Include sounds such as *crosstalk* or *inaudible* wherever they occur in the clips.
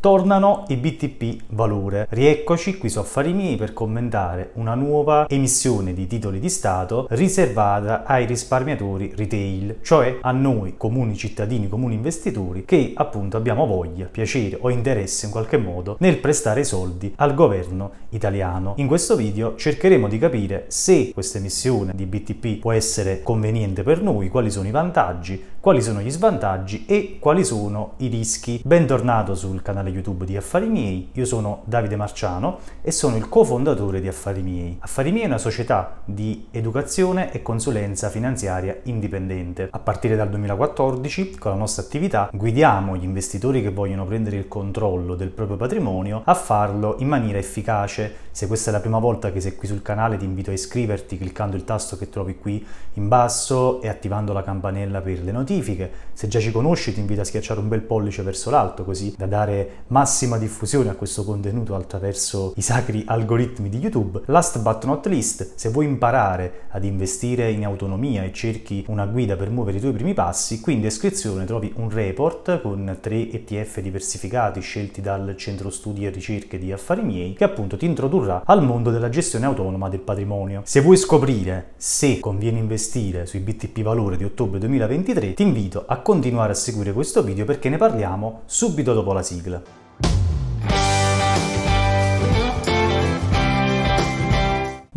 Tornano i BTP Valore. Rieccoci qui su Affari Miei per commentare una nuova emissione di titoli di Stato riservata ai risparmiatori retail, cioè a noi comuni cittadini, comuni investitori che appunto abbiamo voglia, piacere o interesse in qualche modo nel prestare soldi al governo italiano. In questo video cercheremo di capire se questa emissione di BTP può essere conveniente per noi, quali sono i vantaggi, quali sono gli svantaggi e quali sono i rischi. Bentornato sul canale YouTube di Affari Miei, io sono Davide Marciano e sono il cofondatore di Affari Miei. Affari Miei è una società di educazione e consulenza finanziaria indipendente. A partire dal 2014, con la nostra attività, guidiamo gli investitori che vogliono prendere il controllo del proprio patrimonio a farlo in maniera efficace. Se questa è la prima volta che sei qui sul canale, ti invito a iscriverti cliccando il tasto che trovi qui in basso e attivando la campanella per le notifiche. Se già ci conosci ti invito a schiacciare un bel pollice verso l'alto così da dare massima diffusione a questo contenuto attraverso i sacri algoritmi di YouTube. Last but not least, se vuoi imparare ad investire in autonomia e cerchi una guida per muovere i tuoi primi passi, qui in descrizione trovi un report con tre ETF diversificati scelti dal Centro Studi e Ricerche di Affari Miei che appunto ti introdurrà al mondo della gestione autonoma del patrimonio. Se vuoi scoprire se conviene investire sui BTP Valore di ottobre 2023, ti invito a continuare a seguire questo video perché ne parliamo subito dopo la sigla.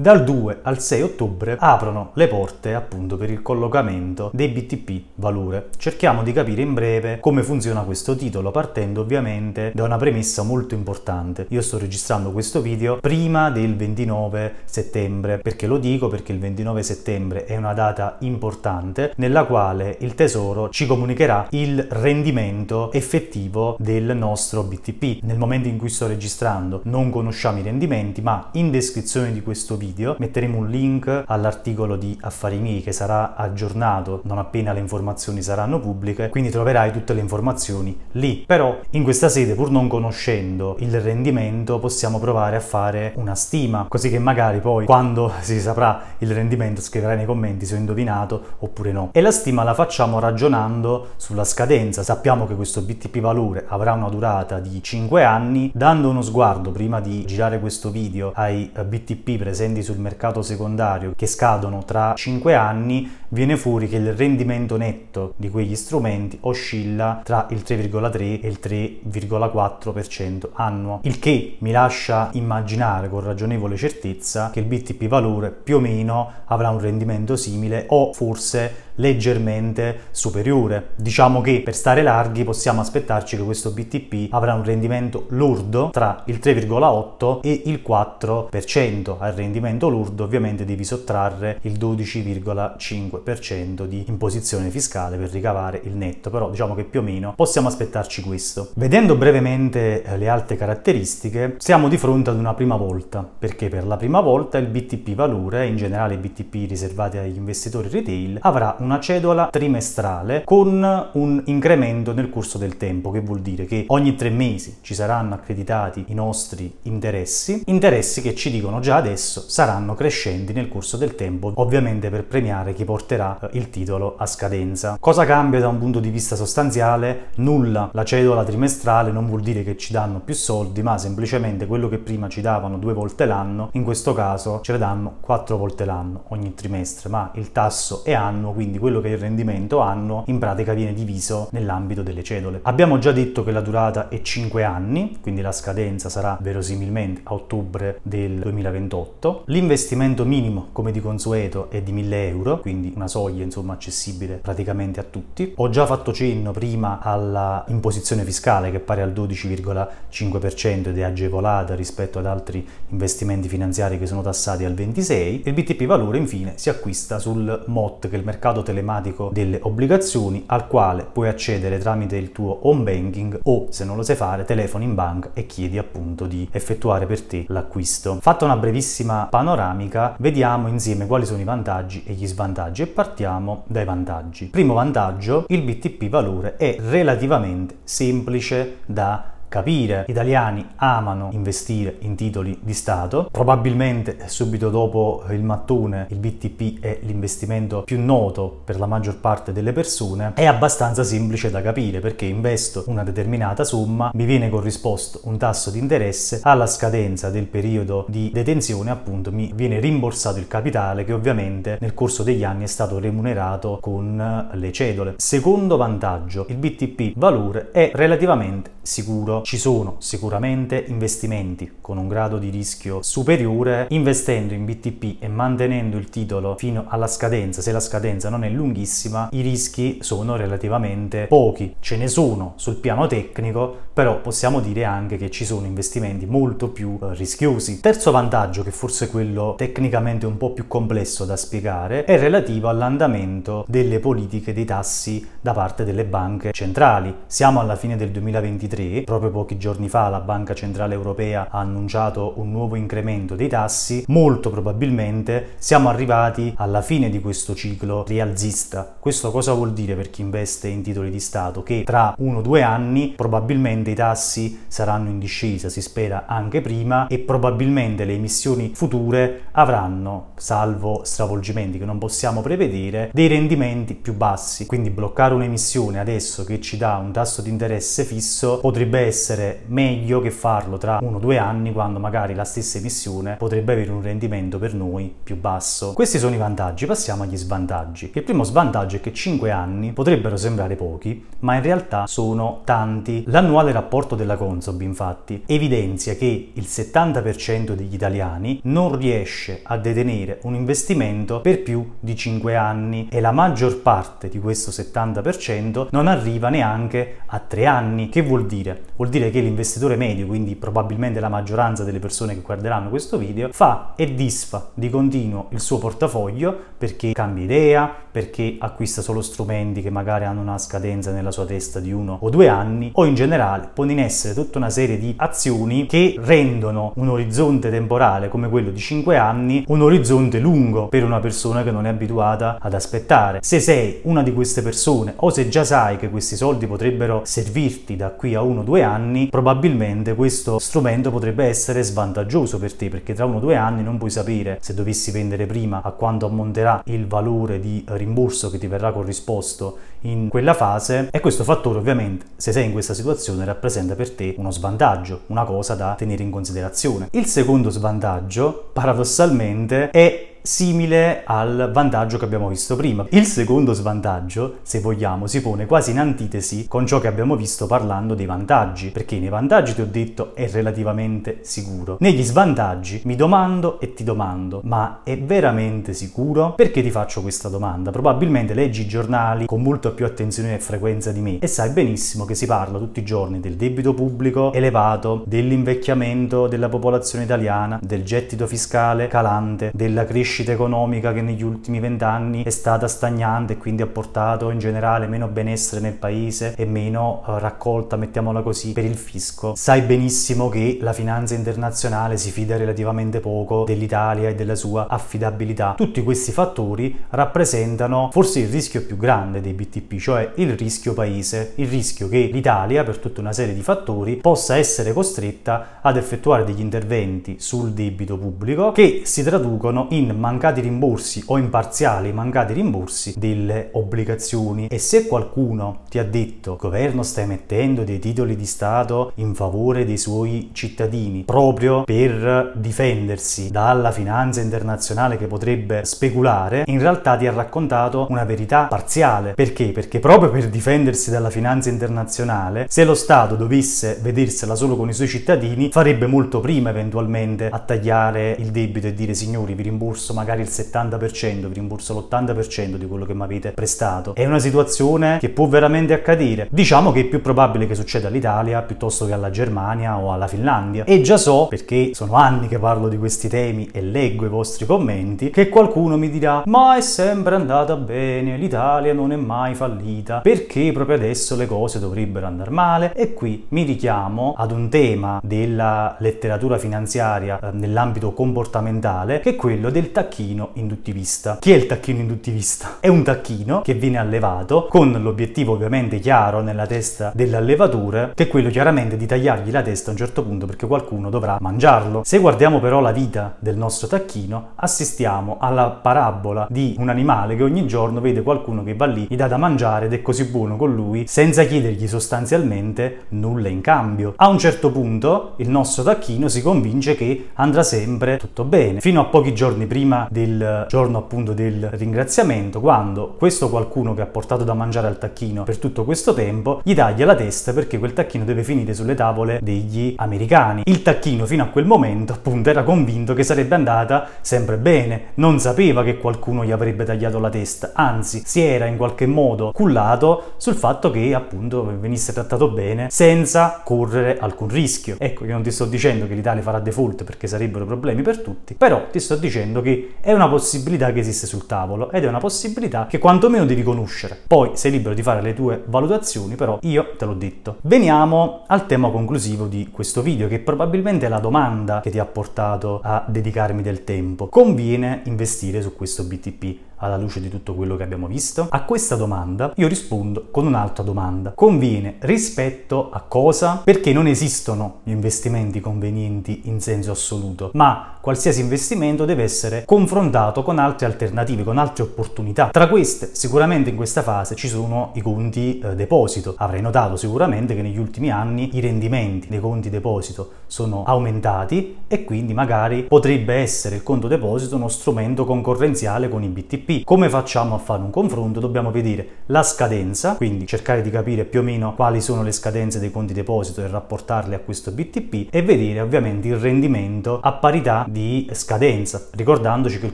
Dal 2 al 6 ottobre aprono le porte appunto per il collocamento dei BTP valore. Cerchiamo di capire in breve come funziona questo titolo partendo ovviamente da una premessa molto importante. Io sto registrando questo video prima del 29 settembre. Perché lo dico? Perché il 29 settembre è una data importante nella quale il tesoro ci comunicherà il rendimento effettivo del nostro BTP. Nel momento in cui sto registrando non conosciamo i rendimenti ma in descrizione di questo video video metteremo un link all'articolo di Affari miei che sarà aggiornato non appena le informazioni saranno pubbliche, quindi troverai tutte le informazioni lì. Però in questa sede, pur non conoscendo il rendimento, possiamo provare a fare una stima, così che magari poi quando *laughs* si saprà il rendimento scriverai nei commenti se ho indovinato oppure no. E la stima la facciamo ragionando sulla scadenza. Sappiamo che questo BTP valore avrà una durata di 5 anni, dando uno sguardo prima di girare questo video ai BTP presenti sul mercato secondario che scadono tra 5 anni, viene fuori che il rendimento netto di quegli strumenti oscilla tra il 3,3 e il 3,4% annuo, il che mi lascia immaginare con ragionevole certezza che il BTP valore più o meno avrà un rendimento simile o forse leggermente superiore. Diciamo che per stare larghi possiamo aspettarci che questo BTP avrà un rendimento lurdo tra il 3,8 e il 4%. Al rendimento lurdo ovviamente devi sottrarre il 12,5% di imposizione fiscale per ricavare il netto, però diciamo che più o meno possiamo aspettarci questo. Vedendo brevemente eh, le altre caratteristiche, siamo di fronte ad una prima volta, perché per la prima volta il BTP valore, in generale i BTP riservati agli investitori retail, avrà una cedola trimestrale con un incremento nel corso del tempo, che vuol dire che ogni tre mesi ci saranno accreditati i nostri interessi, interessi che ci dicono già adesso saranno crescenti nel corso del tempo, ovviamente per premiare chi porterà eh, il titolo a scadenza. Cosa cambia da un punto di vista sostanziale? Nulla. La cedola trimestrale non vuol dire che ci danno più soldi, ma semplicemente quello che prima ci davano due volte l'anno, in questo caso ce le danno quattro volte l'anno ogni trimestre, ma il tasso è annuo, quindi quindi quello che è il rendimento annuo in pratica viene diviso nell'ambito delle cedole. Abbiamo già detto che la durata è 5 anni, quindi la scadenza sarà verosimilmente a ottobre del 2028. L'investimento minimo, come di consueto, è di 1000 euro, quindi una soglia insomma accessibile praticamente a tutti. Ho già fatto cenno prima alla imposizione fiscale che pare al 12,5% ed è agevolata rispetto ad altri investimenti finanziari che sono tassati al 26%. Il BTP valore infine si acquista sul MOT che è il mercato telematico delle obbligazioni al quale puoi accedere tramite il tuo home banking o se non lo sai fare telefoni in banca e chiedi appunto di effettuare per te l'acquisto. Fatta una brevissima panoramica, vediamo insieme quali sono i vantaggi e gli svantaggi e partiamo dai vantaggi. Primo vantaggio, il BTP valore è relativamente semplice da capire. Gli italiani amano investire in titoli di Stato, probabilmente subito dopo il mattone il BTP è l'investimento più noto per la maggior parte delle persone, è abbastanza semplice da capire perché investo una determinata somma, mi viene corrisposto un tasso di interesse, alla scadenza del periodo di detenzione appunto mi viene rimborsato il capitale che ovviamente nel corso degli anni è stato remunerato con le cedole. Secondo vantaggio, il BTP valore è relativamente sicuro. Ci sono sicuramente investimenti con un grado di rischio superiore, investendo in BTP e mantenendo il titolo fino alla scadenza, se la scadenza non è lunghissima, i rischi sono relativamente pochi. Ce ne sono sul piano tecnico, però possiamo dire anche che ci sono investimenti molto più eh, rischiosi. Terzo vantaggio, che forse è quello tecnicamente un po' più complesso da spiegare, è relativo all'andamento delle politiche dei tassi da parte delle banche centrali. Siamo alla fine del 2023, proprio pochi giorni fa la Banca Centrale Europea ha annunciato un nuovo incremento dei tassi, molto probabilmente siamo arrivati alla fine di questo ciclo rialzista. Questo cosa vuol dire per chi investe in titoli di Stato? Che tra uno o due anni probabilmente i tassi saranno in discesa, si spera anche prima, e probabilmente le emissioni future avranno, salvo stravolgimenti che non possiamo prevedere, dei rendimenti più bassi. Quindi bloccare un'emissione adesso che ci dà un tasso di interesse fisso potrebbe essere meglio che farlo tra uno o due anni quando magari la stessa emissione potrebbe avere un rendimento per noi più basso. Questi sono i vantaggi, passiamo agli svantaggi. Il primo svantaggio è che 5 anni potrebbero sembrare pochi, ma in realtà sono tanti. L'annuale rapporto della Consob, infatti, evidenzia che il 70% degli italiani non riesce a detenere un investimento per più di 5 anni e la maggior parte di questo 70% non arriva neanche a 3 anni. Che vuol dire? Vuol dire che l'investitore medio, quindi probabilmente la maggioranza delle persone che guarderanno questo video, fa e disfa di continuo il suo portafoglio perché cambia idea, perché acquista solo strumenti che magari hanno una scadenza nella sua testa di uno o due anni o in generale pone in essere tutta una serie di azioni che rendono un orizzonte temporale come quello di 5 anni un orizzonte lungo per una persona che non è abituata ad aspettare. Se sei una di queste persone o se già sai che questi soldi potrebbero servirti da qui a uno o due anni, probabilmente questo strumento potrebbe essere svantaggioso per te perché tra uno o due anni non puoi sapere se dovessi vendere prima a quanto ammonterà il valore di rimborso che ti verrà corrisposto in quella fase e questo fattore ovviamente se sei in questa situazione rappresenta per te uno svantaggio, una cosa da tenere in considerazione. Il secondo svantaggio paradossalmente è simile al vantaggio che abbiamo visto prima. Il secondo svantaggio, se vogliamo, si pone quasi in antitesi con ciò che abbiamo visto parlando dei vantaggi, perché nei vantaggi ti ho detto è relativamente sicuro. Negli svantaggi mi domando e ti domando, ma è veramente sicuro? Perché ti faccio questa domanda? Probabilmente leggi i giornali con molta più attenzione e frequenza di me e sai benissimo che si parla tutti i giorni del debito pubblico elevato, dell'invecchiamento della popolazione italiana, del gettito fiscale calante, della crescita crescita economica che negli ultimi vent'anni è stata stagnante e quindi ha portato in generale meno benessere nel paese e meno uh, raccolta, mettiamola così, per il fisco. Sai benissimo che la finanza internazionale si fida relativamente poco dell'Italia e della sua affidabilità. Tutti questi fattori rappresentano forse il rischio più grande dei BTP, cioè il rischio paese, il rischio che l'Italia, per tutta una serie di fattori, possa essere costretta ad effettuare degli interventi sul debito pubblico che si traducono in mancati rimborsi o in parziali mancati rimborsi delle obbligazioni e se qualcuno ti ha detto il governo sta emettendo dei titoli di Stato in favore dei suoi cittadini proprio per difendersi dalla finanza internazionale che potrebbe speculare, in realtà ti ha raccontato una verità parziale. Perché? Perché proprio per difendersi dalla finanza internazionale, se lo Stato dovesse vedersela solo con i suoi cittadini, farebbe molto prima eventualmente a tagliare il debito e dire signori vi rimborso rimborso magari il 70%, vi rimborso l'80% di quello che mi avete prestato. È una situazione che può veramente accadere. Diciamo che è più probabile che succeda all'Italia piuttosto che alla Germania o alla Finlandia. E già so, perché sono anni che parlo di questi temi e leggo i vostri commenti, che qualcuno mi dirà ma è sempre andata bene, l'Italia non è mai fallita, perché proprio adesso le cose dovrebbero andare male? E qui mi richiamo ad un tema della letteratura finanziaria eh, nell'ambito comportamentale, che è quello del taglio tacchino induttivista. Chi è il tacchino induttivista? È un tacchino che viene allevato con l'obiettivo ovviamente chiaro nella testa dell'allevatore, che è quello chiaramente di tagliargli la testa a un certo punto perché qualcuno dovrà mangiarlo. Se guardiamo però la vita del nostro tacchino, assistiamo alla parabola di un animale che ogni giorno vede qualcuno che va lì, gli dà da mangiare ed è così buono con lui, senza chiedergli sostanzialmente nulla in cambio. A un certo punto il nostro tacchino si convince che andrà sempre tutto bene, fino a pochi giorni prima del giorno appunto del ringraziamento, quando questo qualcuno che ha portato da mangiare al tacchino per tutto questo tempo gli taglia la testa perché quel tacchino deve finire sulle tavole degli americani. Il tacchino fino a quel momento appunto era convinto che sarebbe andata sempre bene, non sapeva che qualcuno gli avrebbe tagliato la testa, anzi si era in qualche modo cullato sul fatto che appunto venisse trattato bene senza correre alcun rischio. Ecco, io non ti sto dicendo che l'Italia farà default perché sarebbero problemi per tutti, però ti sto dicendo che è una possibilità che esiste sul tavolo ed è una possibilità che quantomeno devi conoscere. Poi sei libero di fare le tue valutazioni, però io te l'ho detto. Veniamo al tema conclusivo di questo video, che probabilmente è la domanda che ti ha portato a dedicarmi del tempo. Conviene investire su questo BTP? alla luce di tutto quello che abbiamo visto? A questa domanda io rispondo con un'altra domanda. Conviene rispetto a cosa? Perché non esistono gli investimenti convenienti in senso assoluto, ma qualsiasi investimento deve essere confrontato con altre alternative, con altre opportunità. Tra queste, sicuramente in questa fase ci sono i conti eh, deposito. Avrai notato sicuramente che negli ultimi anni i rendimenti dei conti deposito sono aumentati e quindi magari potrebbe essere il conto deposito uno strumento concorrenziale con i BTP come facciamo a fare un confronto? Dobbiamo vedere la scadenza, quindi cercare di capire più o meno quali sono le scadenze dei conti deposito e rapportarle a questo BTP e vedere ovviamente il rendimento a parità di scadenza, ricordandoci che il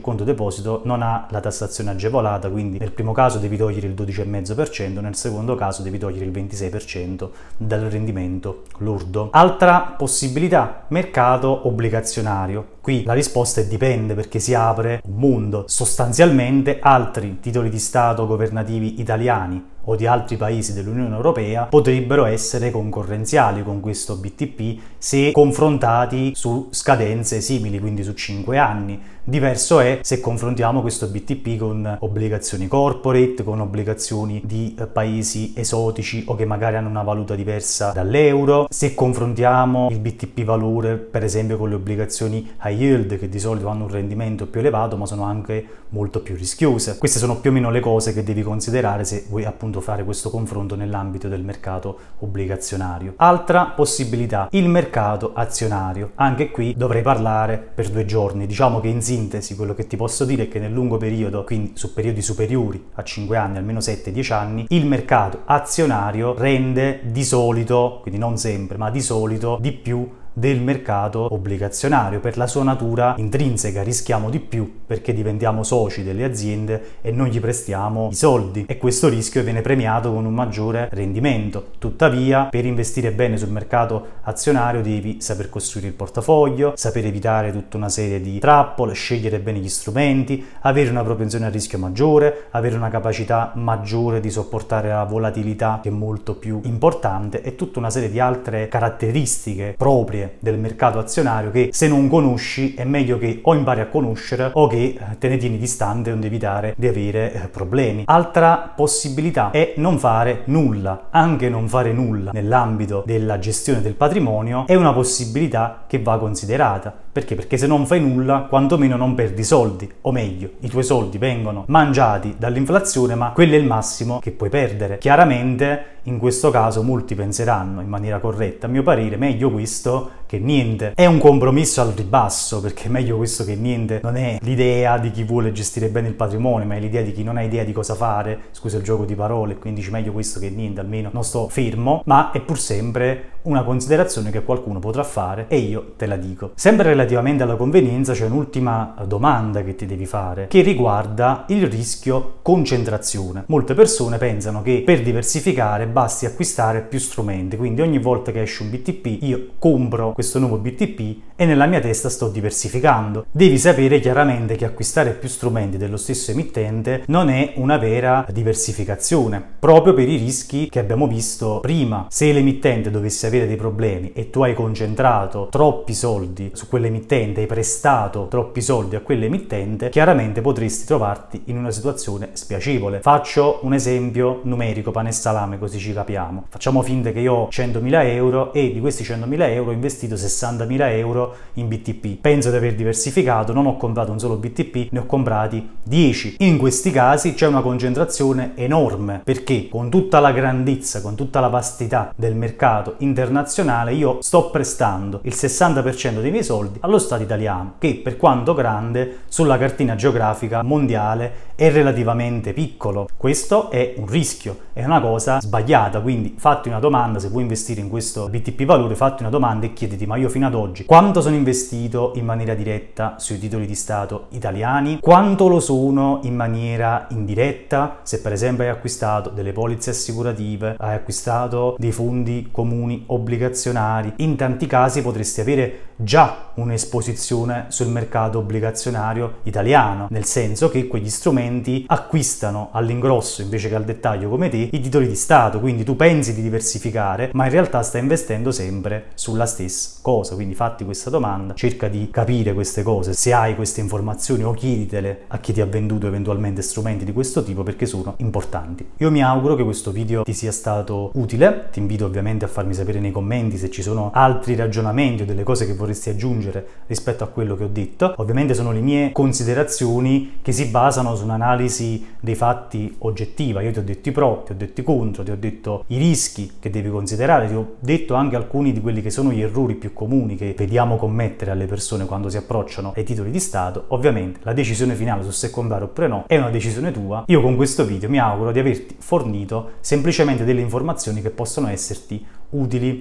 conto deposito non ha la tassazione agevolata, quindi nel primo caso devi togliere il 12,5%, nel secondo caso devi togliere il 26% dal rendimento lordo. Altra possibilità, mercato obbligazionario. Qui la risposta è dipende perché si apre un mondo. Sostanzialmente altri titoli di Stato governativi italiani o di altri paesi dell'Unione Europea potrebbero essere concorrenziali con questo BTP se confrontati su scadenze simili, quindi su 5 anni. Diverso è se confrontiamo questo BTP con obbligazioni corporate, con obbligazioni di eh, paesi esotici o che magari hanno una valuta diversa dall'euro, se confrontiamo il BTP valore per esempio con le obbligazioni high yield che di solito hanno un rendimento più elevato ma sono anche molto più rischiose. Queste sono più o meno le cose che devi considerare se vuoi appunto fare questo confronto nell'ambito del mercato obbligazionario. Altra possibilità, il mercato azionario. Anche qui dovrei parlare per due giorni. Diciamo che in sintesi quello che ti posso dire è che nel lungo periodo, quindi su periodi superiori a 5 anni, almeno 7-10 anni, il mercato azionario rende di solito, quindi non sempre, ma di solito di più del mercato obbligazionario. Per la sua natura intrinseca rischiamo di più perché diventiamo soci delle aziende e non gli prestiamo i soldi e questo rischio viene premiato con un maggiore rendimento. Tuttavia, per investire bene sul mercato azionario devi saper costruire il portafoglio, saper evitare tutta una serie di trappole, scegliere bene gli strumenti, avere una propensione a rischio maggiore, avere una capacità maggiore di sopportare la volatilità che è molto più importante e tutta una serie di altre caratteristiche proprie storie del mercato azionario che se non conosci è meglio che o impari a conoscere o che eh, te ne tieni distante onde evitare di avere eh, problemi. Altra possibilità è non fare nulla, anche non fare nulla nell'ambito della gestione del patrimonio è una possibilità che va considerata. Perché? Perché se non fai nulla, quantomeno non perdi soldi, o meglio, i tuoi soldi vengono mangiati dall'inflazione, ma quello è il massimo che puoi perdere. Chiaramente in questo caso molti penseranno in maniera corretta, a mio parere, meglio questo che niente. È un compromesso al ribasso, perché meglio questo che niente non è l'idea di chi vuole gestire bene il patrimonio, ma è l'idea di chi non ha idea di cosa fare, scusa il gioco di parole, quindi dici meglio questo che niente, almeno non sto fermo, ma è pur sempre una considerazione che qualcuno potrà fare e io te la dico. Sempre relativamente alla convenienza c'è un'ultima domanda che ti devi fare, che riguarda il rischio concentrazione. Molte persone pensano che per diversificare basti acquistare più strumenti, quindi ogni volta che esce un BTP io compro questo nuovo BTP e nella mia testa sto diversificando. Devi sapere chiaramente che acquistare più strumenti dello stesso emittente non è una vera diversificazione, proprio per i rischi che abbiamo visto prima. Se l'emittente dovesse avere dei problemi e tu hai concentrato troppi soldi su quell'emittente, hai prestato troppi soldi a quell'emittente, chiaramente potresti trovarti in una situazione spiacevole. Faccio un esempio numerico, pane e salame, così ci capiamo. Facciamo finta che io ho 100.000 euro e di questi 100.000 euro ho investito 60.000 euro in BTP. Penso di aver diversificato, non ho comprato un solo BTP, ne ho comprati 10. In questi casi c'è una concentrazione enorme perché con tutta la grandezza, con tutta la vastità del mercato internazionale io sto prestando il 60% dei miei soldi allo Stato italiano che per quanto grande sulla cartina geografica mondiale è relativamente piccolo. Questo è un rischio, è una cosa sbagliata, quindi fatti una domanda se vuoi investire in questo BTP valore, fatti una domanda e chiediti ma io fino ad oggi quanto sono investito in maniera diretta sui titoli di Stato italiani? Quanto lo sono in maniera indiretta? Se per esempio hai acquistato delle polizze assicurative, hai acquistato dei fondi comuni obbligazionari, in tanti casi potresti avere già un'esposizione sul mercato obbligazionario italiano, nel senso che quegli strumenti acquistano all'ingrosso invece che al dettaglio come te i titoli di Stato, quindi tu pensi di diversificare, ma in realtà stai investendo sempre sulla stessa cosa, quindi fatti questa domanda, cerca di capire queste cose, se hai queste informazioni o chieditele a chi ti ha venduto eventualmente strumenti di questo tipo perché sono importanti. Io mi auguro che questo video ti sia stato utile, ti invito ovviamente a farmi sapere nei commenti se ci sono altri ragionamenti o delle cose che vorresti vorresti aggiungere rispetto a quello che ho detto. Ovviamente sono le mie considerazioni che si basano su un'analisi dei fatti oggettiva. Io ti ho detto i pro, ti ho detto i contro, ti ho detto i rischi che devi considerare, ti ho detto anche alcuni di quelli che sono gli errori più comuni che vediamo commettere alle persone quando si approcciano ai titoli di Stato. Ovviamente la decisione finale su se comprare oppure no è una decisione tua. Io con questo video mi auguro di averti fornito semplicemente delle informazioni che possono esserti utili.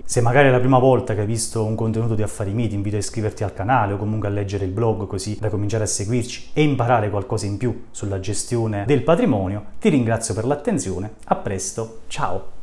Se magari è la prima volta che hai visto un contenuto di Affari Miti, invito a iscriverti al canale o comunque a leggere il blog così da cominciare a seguirci e imparare qualcosa in più sulla gestione del patrimonio. Ti ringrazio per l'attenzione, a presto, ciao!